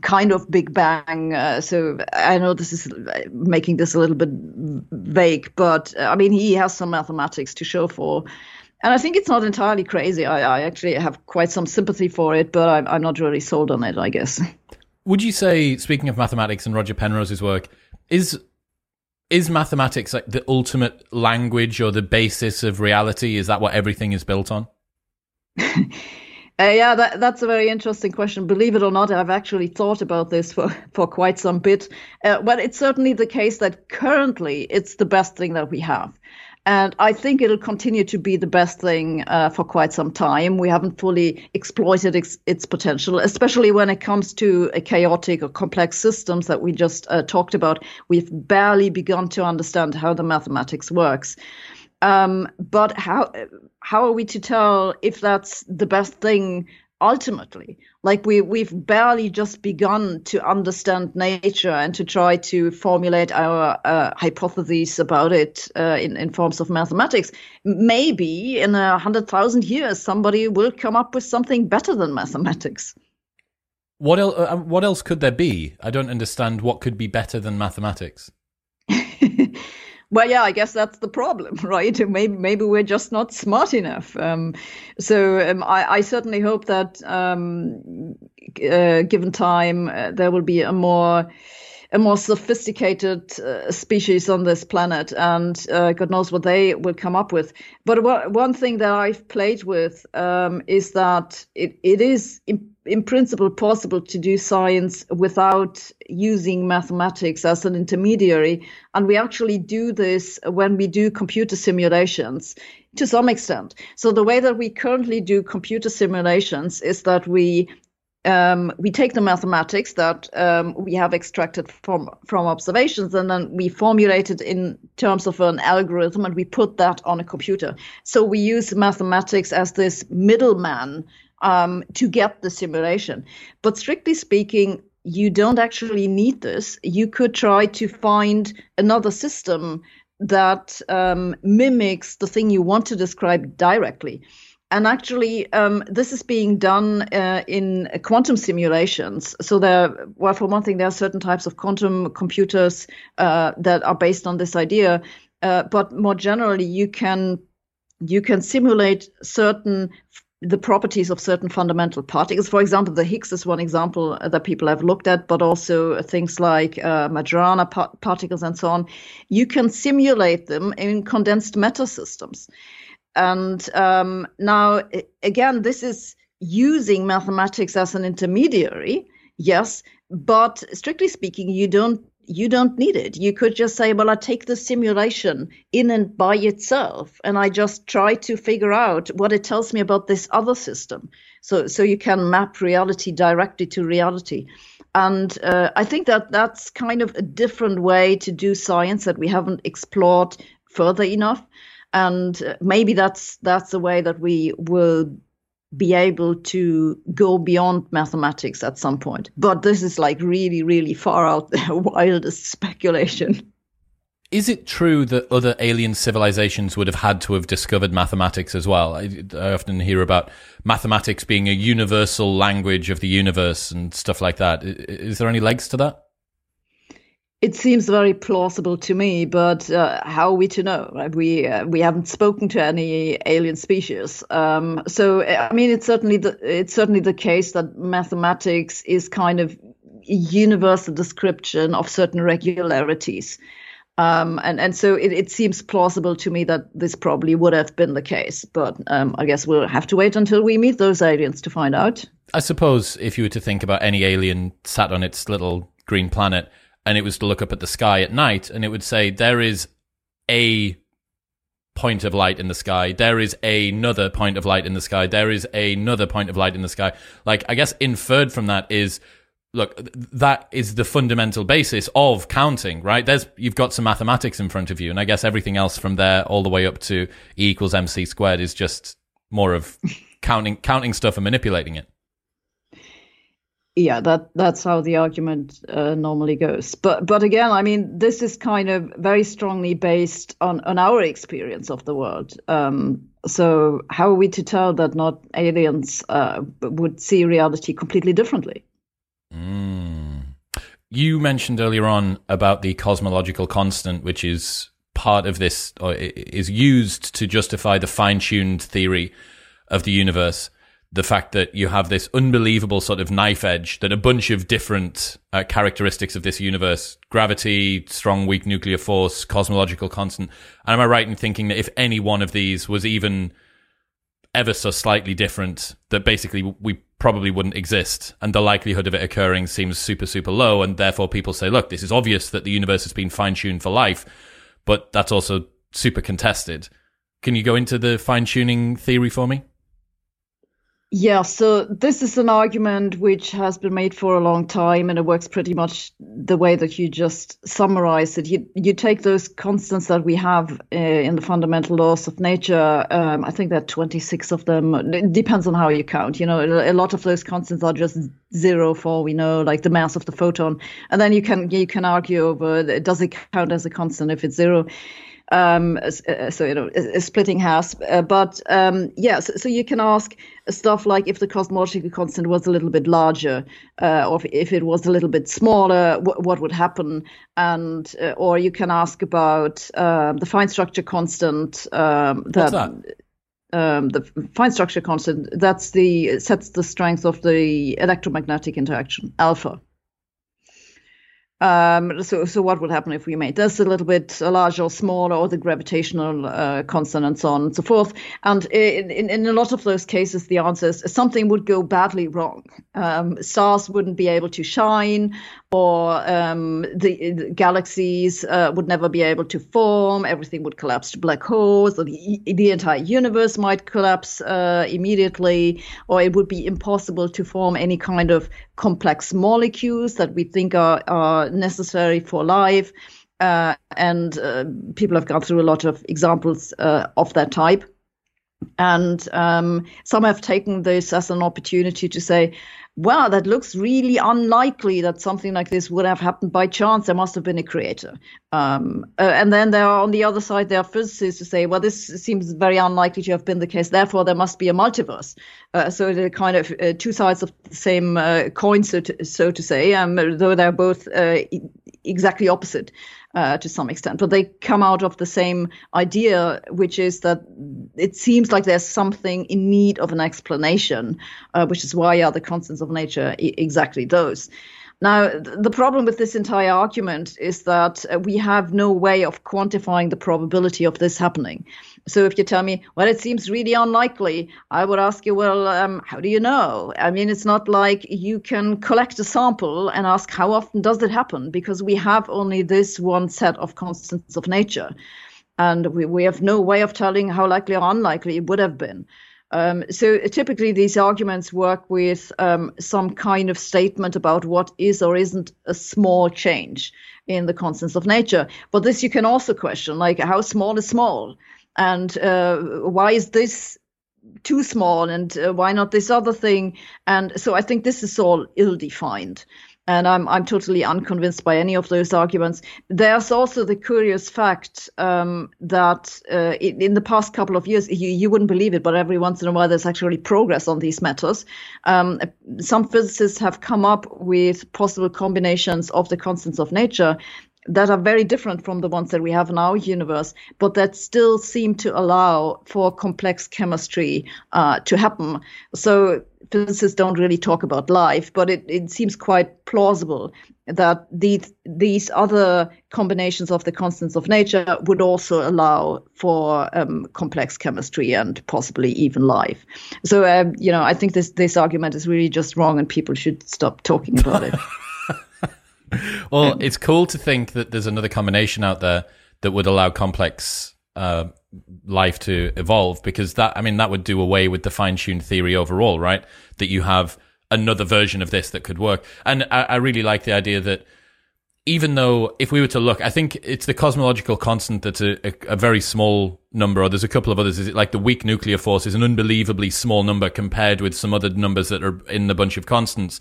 kind of big bang. Uh, so i know this is making this a little bit vague but uh, i mean he has some mathematics to show for. And i think it's not entirely crazy. I, I actually have quite some sympathy for it but I'm, I'm not really sold on it i guess. Would you say speaking of mathematics and roger penrose's work is is mathematics like the ultimate language or the basis of reality? Is that what everything is built on Uh, yeah, that, that's a very interesting question. Believe it or not, I've actually thought about this for, for quite some bit. Uh, but it's certainly the case that currently it's the best thing that we have. And I think it'll continue to be the best thing uh, for quite some time. We haven't fully exploited its, its, potential, especially when it comes to chaotic or complex systems that we just uh, talked about. We've barely begun to understand how the mathematics works. Um, but how how are we to tell if that's the best thing ultimately? Like we we've barely just begun to understand nature and to try to formulate our uh, hypotheses about it uh, in in forms of mathematics. Maybe in a hundred thousand years, somebody will come up with something better than mathematics. What else? Uh, what else could there be? I don't understand. What could be better than mathematics? Well, yeah, I guess that's the problem, right? Maybe maybe we're just not smart enough. Um, so um, I, I, certainly hope that, um, uh, given time, uh, there will be a more a more sophisticated uh, species on this planet, and uh, God knows what they will come up with. But one thing that I've played with um, is that it, it is in, in principle possible to do science without using mathematics as an intermediary, and we actually do this when we do computer simulations to some extent. So the way that we currently do computer simulations is that we um, we take the mathematics that um, we have extracted from from observations and then we formulate it in terms of an algorithm and we put that on a computer. So we use mathematics as this middleman um, to get the simulation. But strictly speaking you don't actually need this. You could try to find another system that um, mimics the thing you want to describe directly and actually, um, this is being done uh, in quantum simulations. So there, well, for one thing, there are certain types of quantum computers uh, that are based on this idea. Uh, but more generally, you can you can simulate certain the properties of certain fundamental particles. For example, the Higgs is one example that people have looked at, but also things like uh, Majorana pa- particles and so on. You can simulate them in condensed matter systems. And um, now, again, this is using mathematics as an intermediary, yes, but strictly speaking, you don't you don't need it. You could just say, well, I take the simulation in and by itself, and I just try to figure out what it tells me about this other system. So, so you can map reality directly to reality. And uh, I think that that's kind of a different way to do science that we haven't explored further enough. And maybe that's that's the way that we will be able to go beyond mathematics at some point. But this is like really, really far out there, wildest speculation. Is it true that other alien civilizations would have had to have discovered mathematics as well? I, I, often hear about mathematics being a universal language of the universe and stuff like that. Is there any legs to that? It seems very plausible to me, but uh, how are we to know? Right? We uh, we haven't spoken to any alien species, um, so I mean, it's certainly the it's certainly the case that mathematics is kind of a universal description of certain regularities, um, and and so it, it seems plausible to me that this probably would have been the case. But um, I guess we'll have to wait until we meet those aliens to find out. I suppose if you were to think about any alien sat on its little green planet and it was to look up at the sky at night and it would say there is a point of light in the sky. There is another point of light in the sky. There is another point of light in the sky. Like i guess inferred from that is look that is the fundamental basis of counting right? There's you've got some mathematics in front of you and i guess everything else from there all the way up to e equals mc squared is just more of counting counting stuff and manipulating it yeah that that's how the argument uh, normally goes. But but again i mean this is kind of very strongly based on on our experience of the world. Um, so how are we to tell that not aliens uh, would see reality completely differently? Mm. you mentioned earlier on about the cosmological constant which is part of this or is used to justify the fine-tuned theory of the universe the fact that you have this unbelievable sort of knife edge that a bunch of different uh, characteristics of this universe gravity strong weak nuclear force cosmological constant. And am i right in thinking that if any one of these was even ever so slightly different that basically we probably wouldn't exist? And the likelihood of it occurring seems super super low and therefore people say look this is obvious that the universe has been fine-tuned for life but that's also super contested. Can you go into the fine-tuning theory for me yeah, so this is an argument which has been made for a long time, and it works pretty much the way that you just summarized it. You you take those constants that we have uh, in the fundamental laws of nature. Um, I think there are 26 of them. It depends on how you count. You know, a lot of those constants are just zero for we know, like the mass of the photon, and then you can you can argue over does it count as a constant if it's zero um, so you know, splitting hairs. Uh, but um, yeah, so, so, you can ask stuff like if the cosmological constant was a little bit larger, uh, or if, it was a little bit smaller, wh- what would happen? And uh, or you can ask about um, the fine structure constant. Um, that, What's that? Um, the fine structure constant that's the sets the strength of the electromagnetic interaction alpha um, so, so what would happen if we made this a little bit larger or smaller, or the gravitational uh, constant, and so on and so forth? And in, in, in, a lot of those cases, the answer is something would go badly wrong. Um, stars wouldn't be able to shine, or um, the, the, galaxies uh, would never be able to form. Everything would collapse to black holes, or the, the entire universe might collapse uh, immediately, or it would be impossible to form any kind of complex molecules that we think are, are necessary for life. Uh, and uh, people have gone through a lot of examples uh, of that type. And um, some have taken this as an opportunity to say, wow, that looks really unlikely that something like this would have happened by chance. There must have been a creator. Um, uh, and then there are on the other side, there are physicists who say, well, this seems very unlikely to have been the case. Therefore, there must be a multiverse. Uh, so they're kind of uh, two sides of the same uh, coin, so to, so to say, um, though they're both uh, exactly opposite uh, to some extent, but they come out of the same idea, which is that it seems like there's something in need of an explanation, uh, which is why are the constants of nature exactly those. Now, the problem with this entire argument is that uh, we have no way of quantifying the probability of this happening. So if you tell me, well, it seems really unlikely, I would ask you, well, um, how do you know? I mean, it's not like you can collect a sample and ask how often does it happen because we have only this one set of constants of nature. And we, we have no way of telling how likely or unlikely it would have been. Um, so typically, these arguments work with um, some kind of statement about what is or isn't a small change in the constants of nature. But this you can also question, like how small is small, and uh, why is this too small, and uh, why not this other thing? And so I think this is all ill-defined and I'm I'm totally unconvinced by any of those arguments. There's also the curious fact um, that uh, in, the past couple of years, you, you wouldn't believe it, but every once in a while there's actually progress on these matters. Um, some physicists have come up with possible combinations of the constants of nature that are very different from the ones that we have in our universe, but that still seem to allow for complex chemistry uh, to happen. So physicists don't really talk about life, but it, it seems quite plausible that these these other combinations of the constants of nature would also allow for um, complex chemistry and possibly even life. So, um, you know, I think this this argument is really just wrong, and people should stop talking about it. well, it's cool to think that there's another combination out there that would allow complex uh, life to evolve because that, I mean, that would do away with the fine tuned theory overall, right? That you have another version of this that could work. And I, I really like the idea that even though if we were to look, I think it's the cosmological constant that's a, a, a, very small number, or there's a couple of others. Is it like the weak nuclear force is an unbelievably small number compared with some other numbers that are in the bunch of constants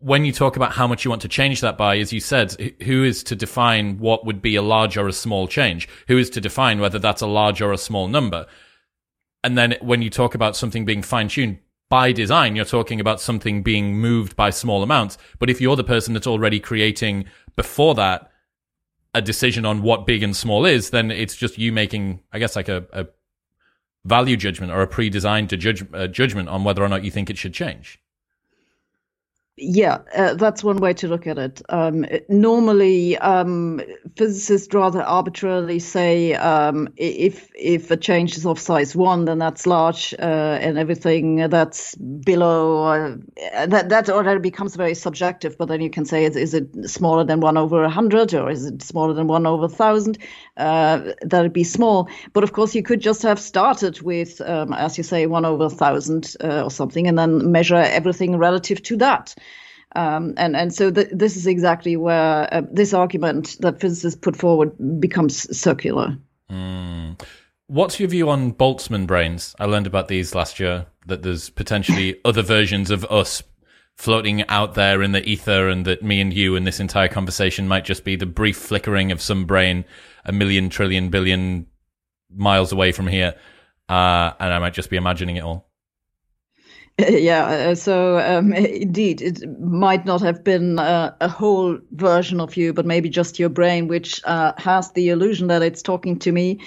when you talk about how much you want to change that by, as you said, who is to define what would be a large or a small change? Who is to define whether that's a large or a small number? And then when you talk about something being fine tuned by design, you're talking about something being moved by small amounts. But if you're the person that's already creating before that a decision on what big and small is, then it's just you making, I guess, like a, a value judgment or a pre-designed judge, uh, judgment on whether or not you think it should change. Yeah, uh, that's one way to look at it. Um, normally, um, physicists rather arbitrarily say um, if if a change is of size one, then that's large, uh, and everything that's below uh, that that already becomes very subjective. But then you can say, is, is it smaller than one over a hundred, or is it smaller than one over a thousand? Uh, that'd be small. But of course, you could just have started with, um, as you say, one over a thousand uh, or something, and then measure everything relative to that. Um, and and so th- this is exactly where uh, this argument that physicists put forward becomes circular. Mm. What's your view on Boltzmann brains? I learned about these last year. That there's potentially other versions of us floating out there in the ether, and that me and you and this entire conversation might just be the brief flickering of some brain a million trillion billion miles away from here, uh, and I might just be imagining it all. Yeah, uh, so um, indeed, it might not have been uh, a whole version of you, but maybe just your brain, which uh, has the illusion that it's talking to me.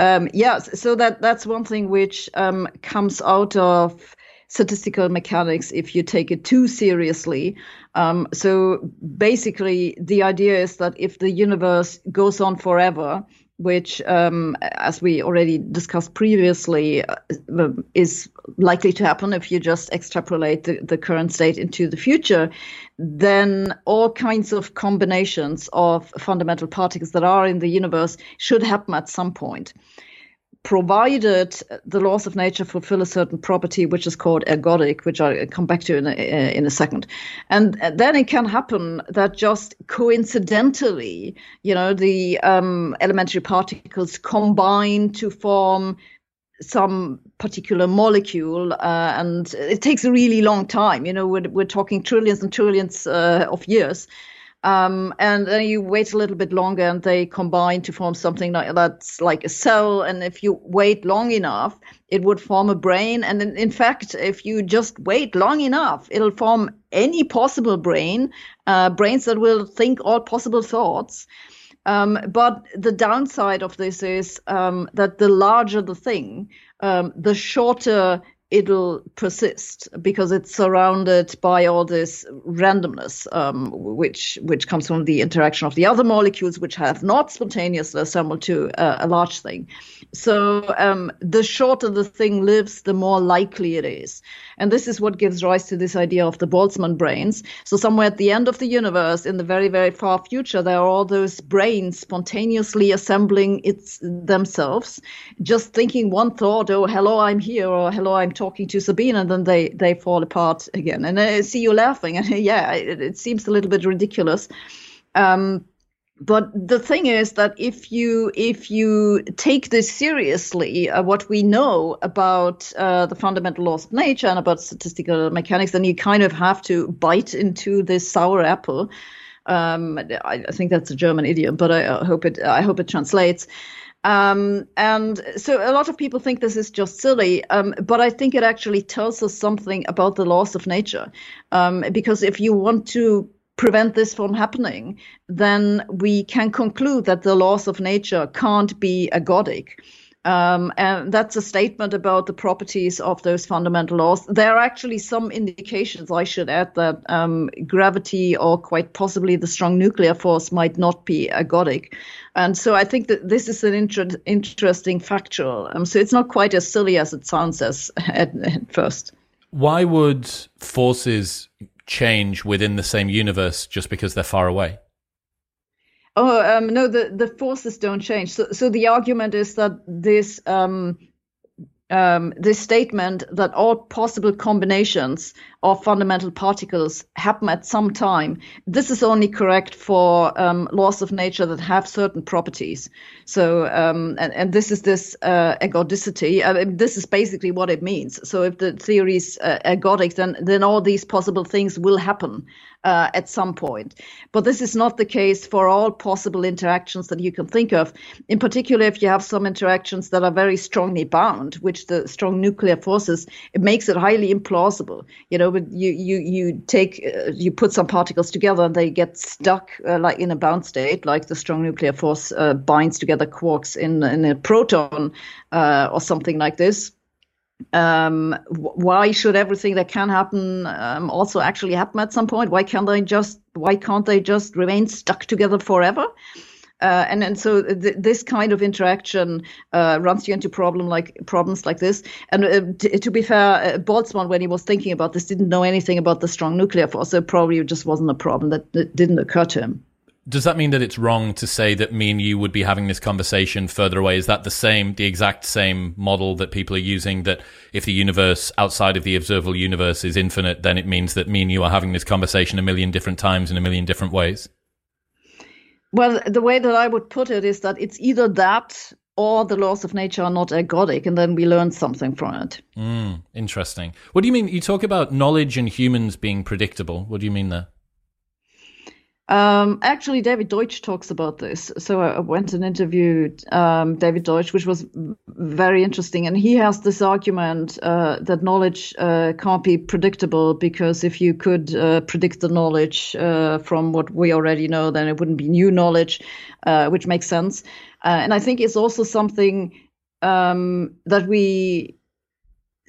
Um, yeah, so that that's one thing which um, comes out of statistical mechanics if you take it too seriously. Um, so basically, the idea is that if the universe goes on forever, which, um, as we already discussed previously, uh, is likely to happen if you just extrapolate the, the current state into the future, then all kinds of combinations of fundamental particles that are in the universe should happen at some point provided the laws of nature fulfill a certain property, which is called ergodic, which I'll come back to in a, in a second. And then it can happen that just coincidentally, you know, the um, elementary particles combine to form some particular molecule, uh, and it takes a really long time. You know, we're, we're talking trillions and trillions uh, of years. Um, and then you wait a little bit longer and they combine to form something like that's like a cell. And if you wait long enough, it would form a brain. And in, in fact, if you just wait long enough, it'll form any possible brain, uh, brains that will think all possible thoughts. Um, but the downside of this is um, that the larger the thing, um, the shorter it'll persist because it's surrounded by all this randomness, um, which which comes from the interaction of the other molecules, which have not spontaneously assembled to uh, a large thing. So um, the shorter the thing lives, the more likely it is. And this is what gives rise to this idea of the Boltzmann brains. So somewhere at the end of the universe, in the very, very far future, there are all those brains spontaneously assembling its themselves, just thinking one thought, oh, hello, I'm here, or hello, I'm talking to Sabine, and then they, they fall apart again. And I see you laughing. And yeah, it, it seems a little bit ridiculous. Um, but the thing is that if you if you take this seriously, uh, what we know about uh, the fundamental laws of nature and about statistical mechanics, then you kind of have to bite into this sour apple. Um, I, I, think that's a German idiom, but I, I hope it I hope it translates. Um, and so a lot of people think this is just silly, um, but I think it actually tells us something about the laws of nature. Um, because if you want to prevent this from happening, then we can conclude that the laws of nature can't be ergodic. Um, and that's a statement about the properties of those fundamental laws. There are actually some indications, I should add, that um, gravity or quite possibly the strong nuclear force might not be ergodic. And so I think that this is an inter- interesting factual. Um, so it's not quite as silly as it sounds as at, at first. Why would forces change within the same universe just because they're far away? Oh um, no, the the forces don't change. So so the argument is that this um, um, this statement that all possible combinations of fundamental particles happen at some time. This is only correct for um, laws of nature that have certain properties. So, um, and, and this is this uh. I mean, this is basically what it means. So, if the theory is uh, then then all these possible things will happen uh, at some point. But this is not the case for all possible interactions that you can think of. In particular, if you have some interactions that are very strongly bound, which the strong nuclear forces, it makes it highly implausible. You know, you you you take uh, you put some particles together and they get stuck uh, like in a bound state, like the strong nuclear force uh, binds together quarks in in a proton uh, or something like this um, why should everything that can happen um, also actually happen at some point? Why can't they just why can't they just remain stuck together forever? Uh, and and so th- this kind of interaction uh, runs you into problem like problems like this. And uh, t- to be fair, uh, Boltzmann, when he was thinking about this, didn't know anything about the strong nuclear force, so probably it just wasn't a problem that, that didn't occur to him does that mean that it's wrong to say that me and you would be having this conversation further away? Is that the same, the exact same model that people are using? That if the universe outside of the observable universe is infinite, then it means that me and you are having this conversation a million different times in a million different ways? Well, the way that I would put it is that it's either that or the laws of nature are not ergodic, and then we learn something from it. Mm, interesting. What do you mean? You talk about knowledge and humans being predictable. What do you mean there? Um, actually, David Deutsch talks about this. So I went and interviewed um, David Deutsch, which was very interesting. And he has this argument uh, that knowledge uh, can't be predictable because if you could uh, predict the knowledge uh, from what we already know, then it wouldn't be new knowledge, uh, which makes sense. Uh, and I think it's also something um, that we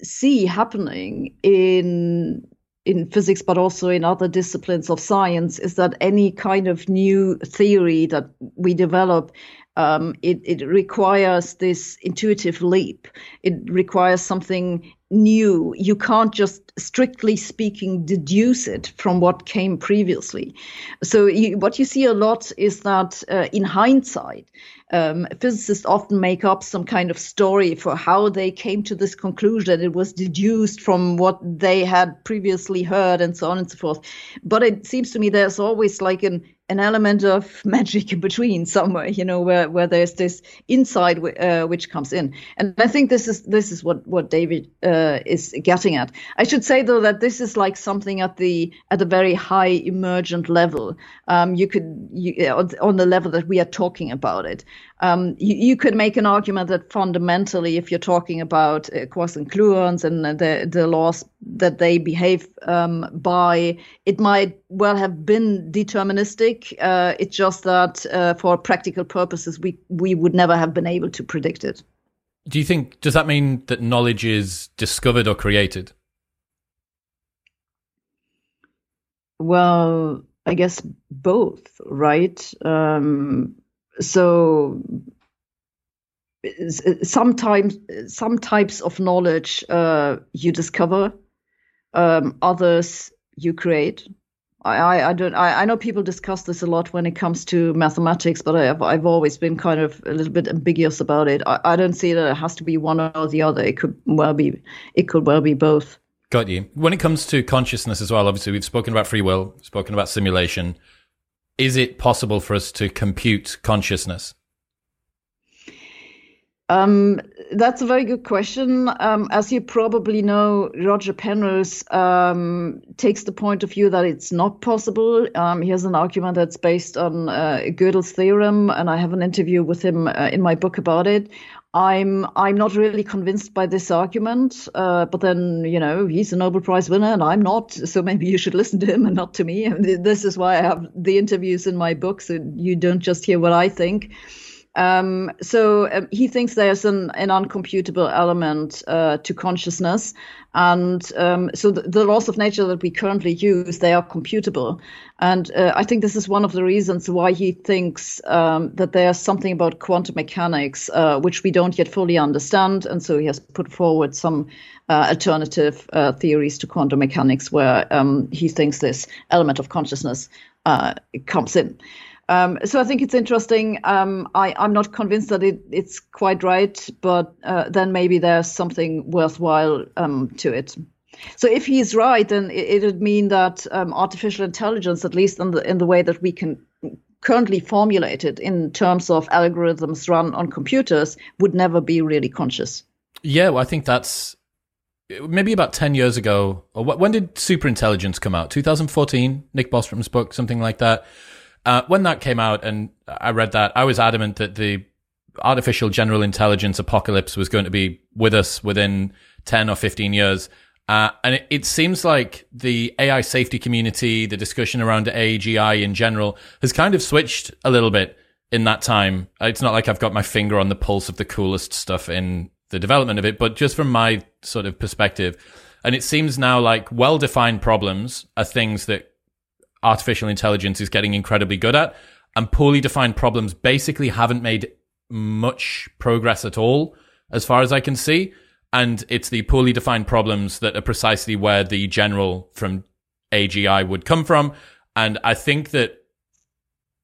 see happening in in physics, but also in other disciplines of science, is that any kind of new theory that we develop, um, it, it requires this intuitive leap. It requires something new. You can't just, strictly speaking, deduce it from what came previously. So, you, what you see a lot is that uh, in hindsight, um, physicists often make up some kind of story for how they came to this conclusion. It was deduced from what they had previously heard, and so on and so forth. But it seems to me there's always like an an element of magic in between somewhere, you know, where, where there's this insight uh, which comes in. And I think this is this is what what David uh, is getting at. I should say though that this is like something at the at a very high emergent level. Um, you could you, on the level that we are talking about it. Um, you, you, could make an argument that fundamentally, if you're talking about uh, quarks and and the the laws that they behave um, by, it might well have been deterministic. Uh, it's just that uh, for practical purposes, we we would never have been able to predict it. Do you think does that mean that knowledge is discovered or created? Well, I guess both, right? Um, so sometimes some types of knowledge uh, you discover, um, others you create. I, I, don't I, I know people discuss this a lot when it comes to mathematics, but I've I've always been kind of a little bit ambiguous about it. I, I don't see that it has to be one or the other. It could well be it could well be both. Got you. When it comes to consciousness as well, obviously we've spoken about free will, spoken about simulation is it possible for us to compute consciousness? Um, that's a very good question. Um, as you probably know, Roger Penrose um, takes the point of view that it's not possible. Um, he has an argument that's based on uh, Gödel's theorem, and I have an interview with him uh, in my book about it. I'm I'm not really convinced by this argument, uh, but then you know he's a Nobel Prize winner and I'm not, so maybe you should listen to him and not to me. this is why I have the interviews in my book, so you don't just hear what I think. Um, so um, he thinks there's an, an uncomputable element uh, to consciousness, and um, so the, the, laws of nature that we currently use they are computable, and uh, I think this is one of the reasons why he thinks um, that there's something about quantum mechanics uh, which we don't yet fully understand, and so he has put forward some uh, alternative uh, theories to quantum mechanics where um, he thinks this element of consciousness uh, comes in. Um, so I think it's interesting. Um, I, am not convinced that it, it's quite right, but uh, then maybe there's something worthwhile um, to it. So if he's right, then it, would mean that um, artificial intelligence, at least in the in the way that we can currently formulate it in terms of algorithms run on computers, would never be really conscious. Yeah, well, I think that's maybe about 10 years ago. Or when did Superintelligence come out? 2014, Nick Bostrom's book, something like that. Uh, when that came out and I read that, I was adamant that the artificial general intelligence apocalypse was going to be with us within 10 or 15 years. Uh, and it, it, seems like the AI safety community, the discussion around AGI in general, has kind of switched a little bit in that time. It's not like I've got my finger on the pulse of the coolest stuff in the development of it, but just from my sort of perspective. And it seems now like well defined problems are things that artificial intelligence is getting incredibly good at. And poorly defined problems basically haven't made much progress at all, as far as I can see. And it's the poorly defined problems that are precisely where the general from AGI would come from. And I think that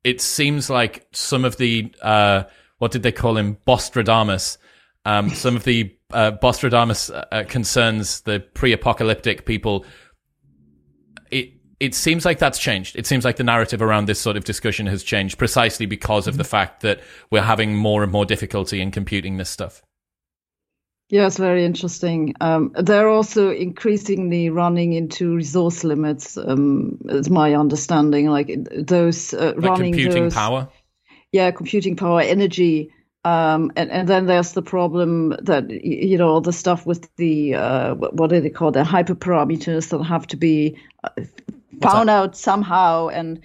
it seems like some of the, uh, what did they call him? Bostradamus. Um, some of the uh, Bostradamus uh, concerns, the pre apocalyptic people, it, seems like that's changed. It seems like the narrative around this sort of discussion has changed precisely because of the fact that we're having more and more difficulty in computing this stuff. Yeah, it's very interesting. Um, they're also increasingly running into resource limits. Um, is my understanding. Like those uh, like running computing those, power. Yeah, computing power, energy. Um, and, and then there's the problem that you know all the stuff with the uh, what do they call the hyperparameters that have to be found out somehow and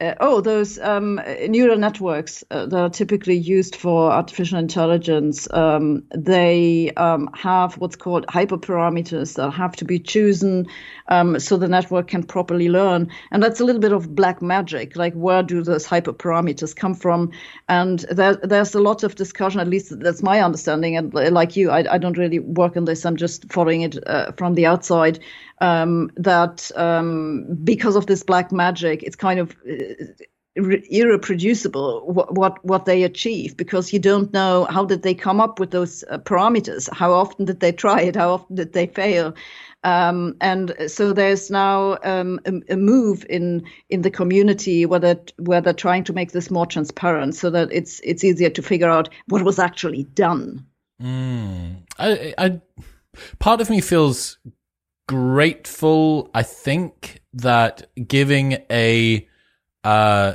uh, oh, those um, neural networks uh, that are typically used for artificial intelligence, um, they um, have what's called hyperparameters that have to be chosen um, so the network can properly learn. And that's a little bit of black magic. Like, where do those hyperparameters come from? And there, there's a lot of discussion, at least that's my understanding. And like you, I, I don't really work on this, I'm just following it uh, from the outside um, that um, because of this black magic, it's kind of irreproducible what, what, what they achieve because you don't know how did they come up with those uh, parameters how often did they try it how often did they fail um, and so there's now um, a, a, move in in the community where they're, where they're trying to make this more transparent so that it's it's easier to figure out what was actually done mm. I, I part of me feels grateful i think that giving a uh,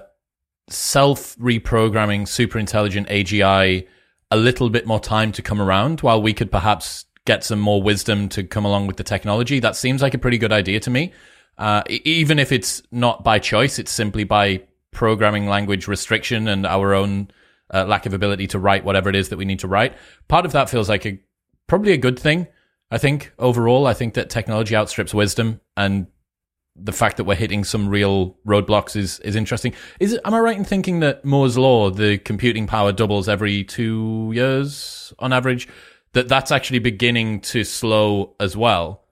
self reprogramming super intelligent AGI a little bit more time to come around while we could perhaps get some more wisdom to come along with the technology. That seems like a pretty good idea to me. Uh, even if it's not by choice, it's simply by programming language restriction and our own uh, lack of ability to write whatever it is that we need to write. Part of that feels like a probably a good thing. I think overall, I think that technology outstrips wisdom, and the fact that we're hitting some real roadblocks is is interesting. Is it, am I right in thinking that Moore's law, the computing power doubles every two years on average, that that's actually beginning to slow as well?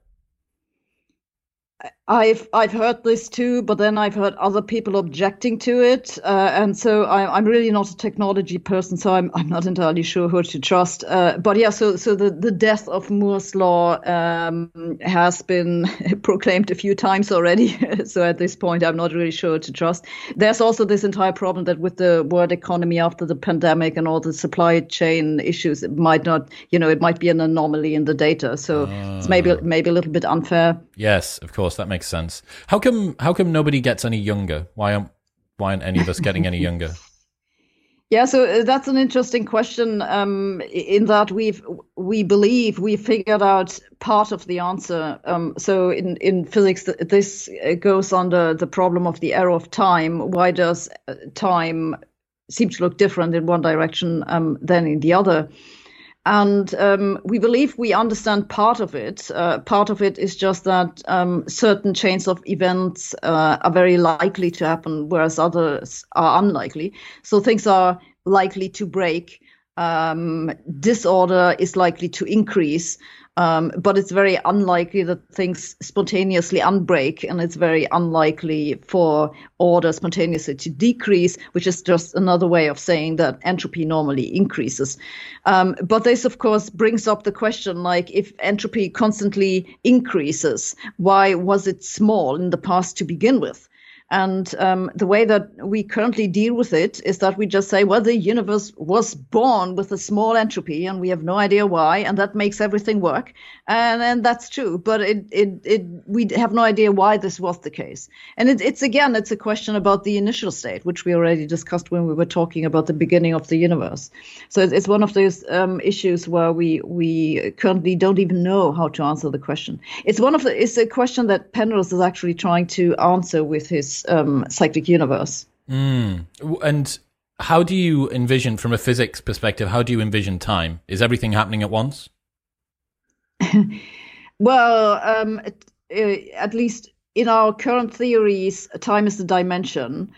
I've I've heard this too, but then I've heard other people objecting to it, uh, and so I, am really not a technology person, so I'm I'm not entirely sure who to trust. Uh, but yeah, so so the, the death of Moore's law um, has been proclaimed a few times already. so at this point, I'm not really sure to trust. There's also this entire problem that with the world economy after the pandemic and all the supply chain issues, it might not, you know, it might be an anomaly in the data. So uh, it's maybe maybe a little bit unfair. Yes, of course that makes sense. How come? How come nobody gets any younger? Why aren't Why aren't any of us getting any younger? Yeah, so uh, that's an interesting question. Um, in that we've we believe we figured out part of the answer. Um, so in in physics, this uh, goes under the problem of the arrow of time. Why does uh, time seem to look different in one direction um, than in the other? And um, we believe we understand part of it. Uh, part of it is just that um, certain chains of events uh, are very likely to happen, whereas others are unlikely. So things are likely to break. Um, disorder is likely to increase. Um, but it's very unlikely that things spontaneously unbreak, and it's very unlikely for order spontaneously to decrease, which is just another way of saying that entropy normally increases. Um, but this, of course, brings up the question like, if entropy constantly increases, why was it small in the past to begin with? And um, the way that we currently deal with it is that we just say, well, the universe was born with a small entropy and we have no idea why, and that makes everything work. And, and that's true, but it, it, it, we have no idea why this was the case. And it, it's again, it's a question about the initial state, which we already discussed when we were talking about the beginning of the universe. So it's one of those um, issues where we, we currently don't even know how to answer the question. It's one of the, it's a question that Penrose is actually trying to answer with his um, cyclic universe. Mm. And how do you envision, from a physics perspective, how do you envision time? Is everything happening at once? well, um, at, uh, at least in our current theories, time is a dimension.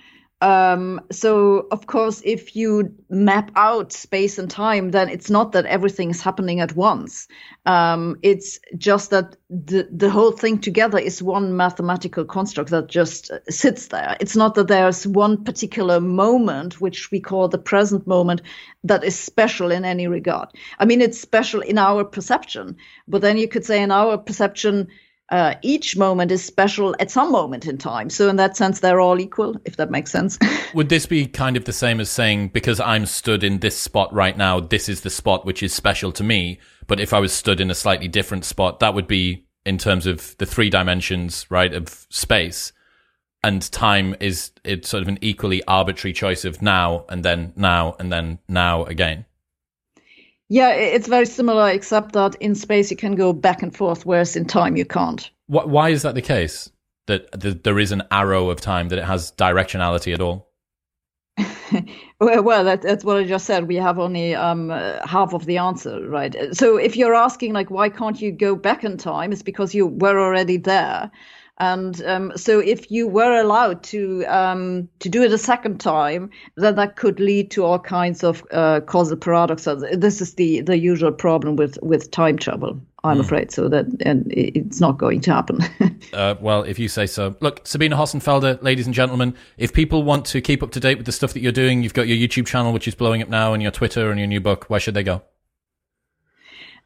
Um, so, of course, if you map out space and time, then it's not that everything is happening at once. Um, it's just that the, the whole thing together is one mathematical construct that just sits there. It's not that there's one particular moment, which we call the present moment, that is special in any regard. I mean, it's special in our perception, but then you could say in our perception, uh, each moment is special at some moment in time. So in that sense, they're all equal, if that makes sense. Would this be kind of the same as saying, because I'm stood in this spot right now, this is the spot which is special to me. But if I was stood in a slightly different spot, that would be in terms of the three dimensions, right, of space. And time is it's sort of an equally arbitrary choice of now and then now and then now again. Yeah, it's very similar, except that in space you can go back and forth, whereas in time you can't. Why is that the case? That there is an arrow of time, that it has directionality at all? well, well that, that's what I just said. We have only um, half of the answer, right? So if you're asking, like, why can't you go back in time, it's because you were already there. And um, so, if you were allowed to um, to do it a second time, then that could lead to all kinds of uh, causal paradoxes. This is the the usual problem with with time travel, I'm mm. afraid so that and it's not going to happen. uh, well, if you say so. Look, Sabine Hossenfelder, ladies and gentlemen, if people want to keep up to date with the stuff that you're doing, you've got your YouTube channel which is blowing up now, and your Twitter and your new book. Where should they go?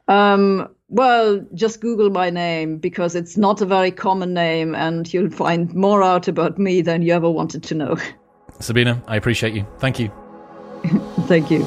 Um, well, just Google my name because it's not a very common name, and you'll find more out about me than you ever wanted to know. Sabina, I appreciate you. Thank you. Thank you.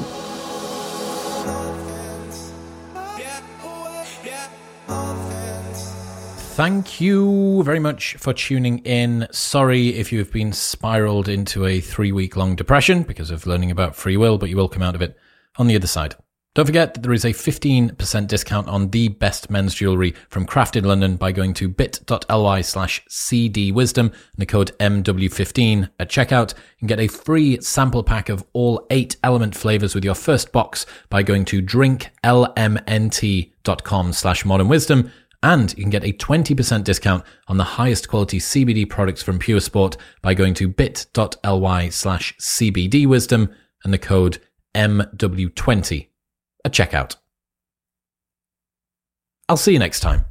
Thank you very much for tuning in. Sorry if you have been spiraled into a three week long depression because of learning about free will, but you will come out of it on the other side. Don't forget that there is a 15% discount on the best men's jewelry from Crafted London by going to bit.ly slash cdwisdom and the code MW15 at checkout and get a free sample pack of all eight element flavors with your first box by going to drinklmnt.com slash modern wisdom. And you can get a 20% discount on the highest quality CBD products from Pure Sport by going to bit.ly slash cbdwisdom and the code MW20 a checkout. I'll see you next time.